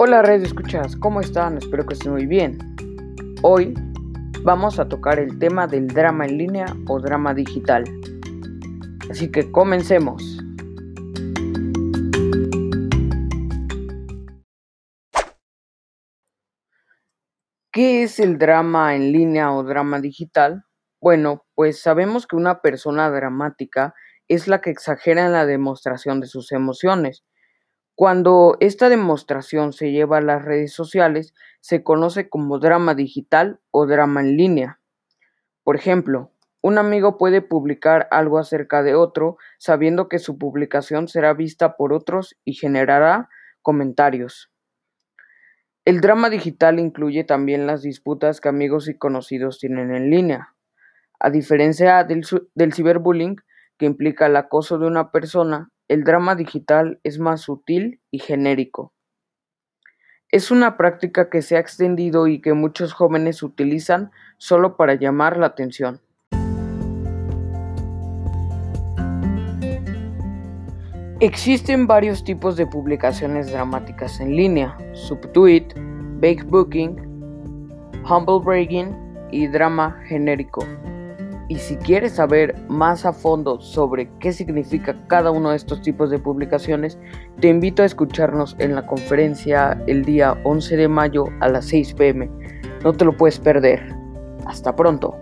Hola red escuchas, ¿cómo están? Espero que estén muy bien. Hoy vamos a tocar el tema del drama en línea o drama digital. Así que comencemos. ¿Qué es el drama en línea o drama digital? Bueno, pues sabemos que una persona dramática es la que exagera en la demostración de sus emociones. Cuando esta demostración se lleva a las redes sociales, se conoce como drama digital o drama en línea. Por ejemplo, un amigo puede publicar algo acerca de otro sabiendo que su publicación será vista por otros y generará comentarios. El drama digital incluye también las disputas que amigos y conocidos tienen en línea. A diferencia del, del ciberbullying, que implica el acoso de una persona, el drama digital es más sutil y genérico. Es una práctica que se ha extendido y que muchos jóvenes utilizan solo para llamar la atención. Existen varios tipos de publicaciones dramáticas en línea: subtweet, bakebooking, humble bragging y drama genérico. Y si quieres saber más a fondo sobre qué significa cada uno de estos tipos de publicaciones, te invito a escucharnos en la conferencia el día 11 de mayo a las 6 pm. No te lo puedes perder. Hasta pronto.